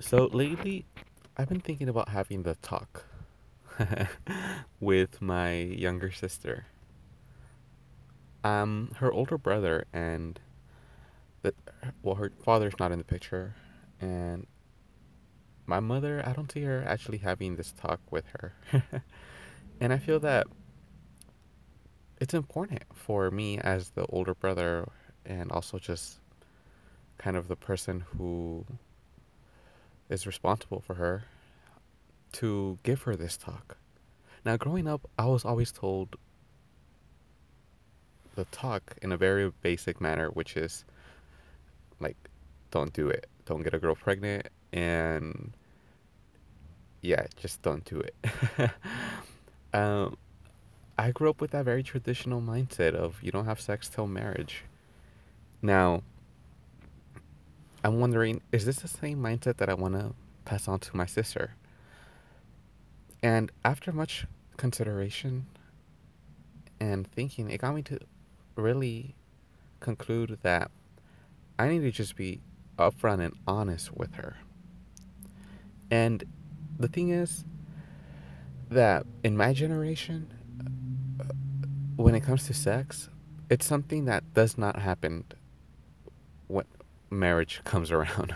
So lately, I've been thinking about having the talk with my younger sister. I'm her older brother, and the, well, her father's not in the picture, and my mother, I don't see her actually having this talk with her. and I feel that it's important for me as the older brother, and also just kind of the person who is responsible for her to give her this talk. Now, growing up, I was always told the talk in a very basic manner, which is like, don't do it, don't get a girl pregnant, and yeah, just don't do it. um, I grew up with that very traditional mindset of you don't have sex till marriage. Now, I'm wondering, is this the same mindset that I want to pass on to my sister? And after much consideration and thinking, it got me to really conclude that I need to just be upfront and honest with her. And the thing is that in my generation, when it comes to sex, it's something that does not happen marriage comes around.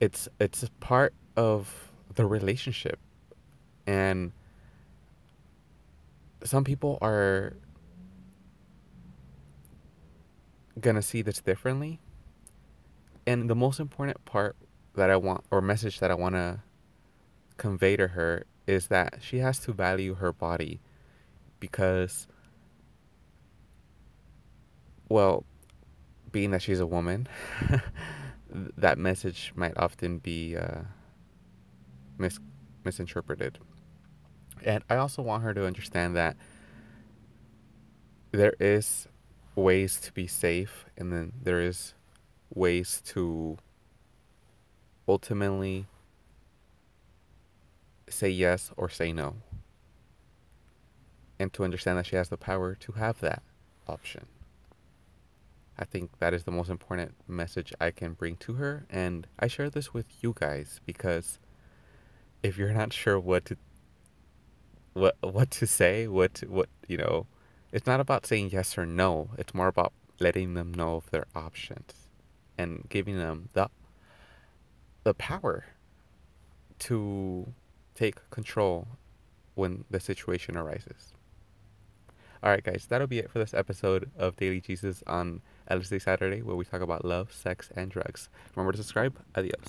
It's it's a part of the relationship. And some people are gonna see this differently. And the most important part that I want or message that I want to convey to her is that she has to value her body because well, being that she's a woman, that message might often be uh, mis- misinterpreted. And I also want her to understand that there is ways to be safe and then there is ways to ultimately say yes or say no. And to understand that she has the power to have that option. I think that is the most important message I can bring to her. And I share this with you guys because if you're not sure what to what what to say, what what you know, it's not about saying yes or no. It's more about letting them know of their options and giving them the the power to take control when the situation arises. All right, guys, that'll be it for this episode of Daily Jesus on LSD Saturday, where we talk about love, sex, and drugs. Remember to subscribe. Adios.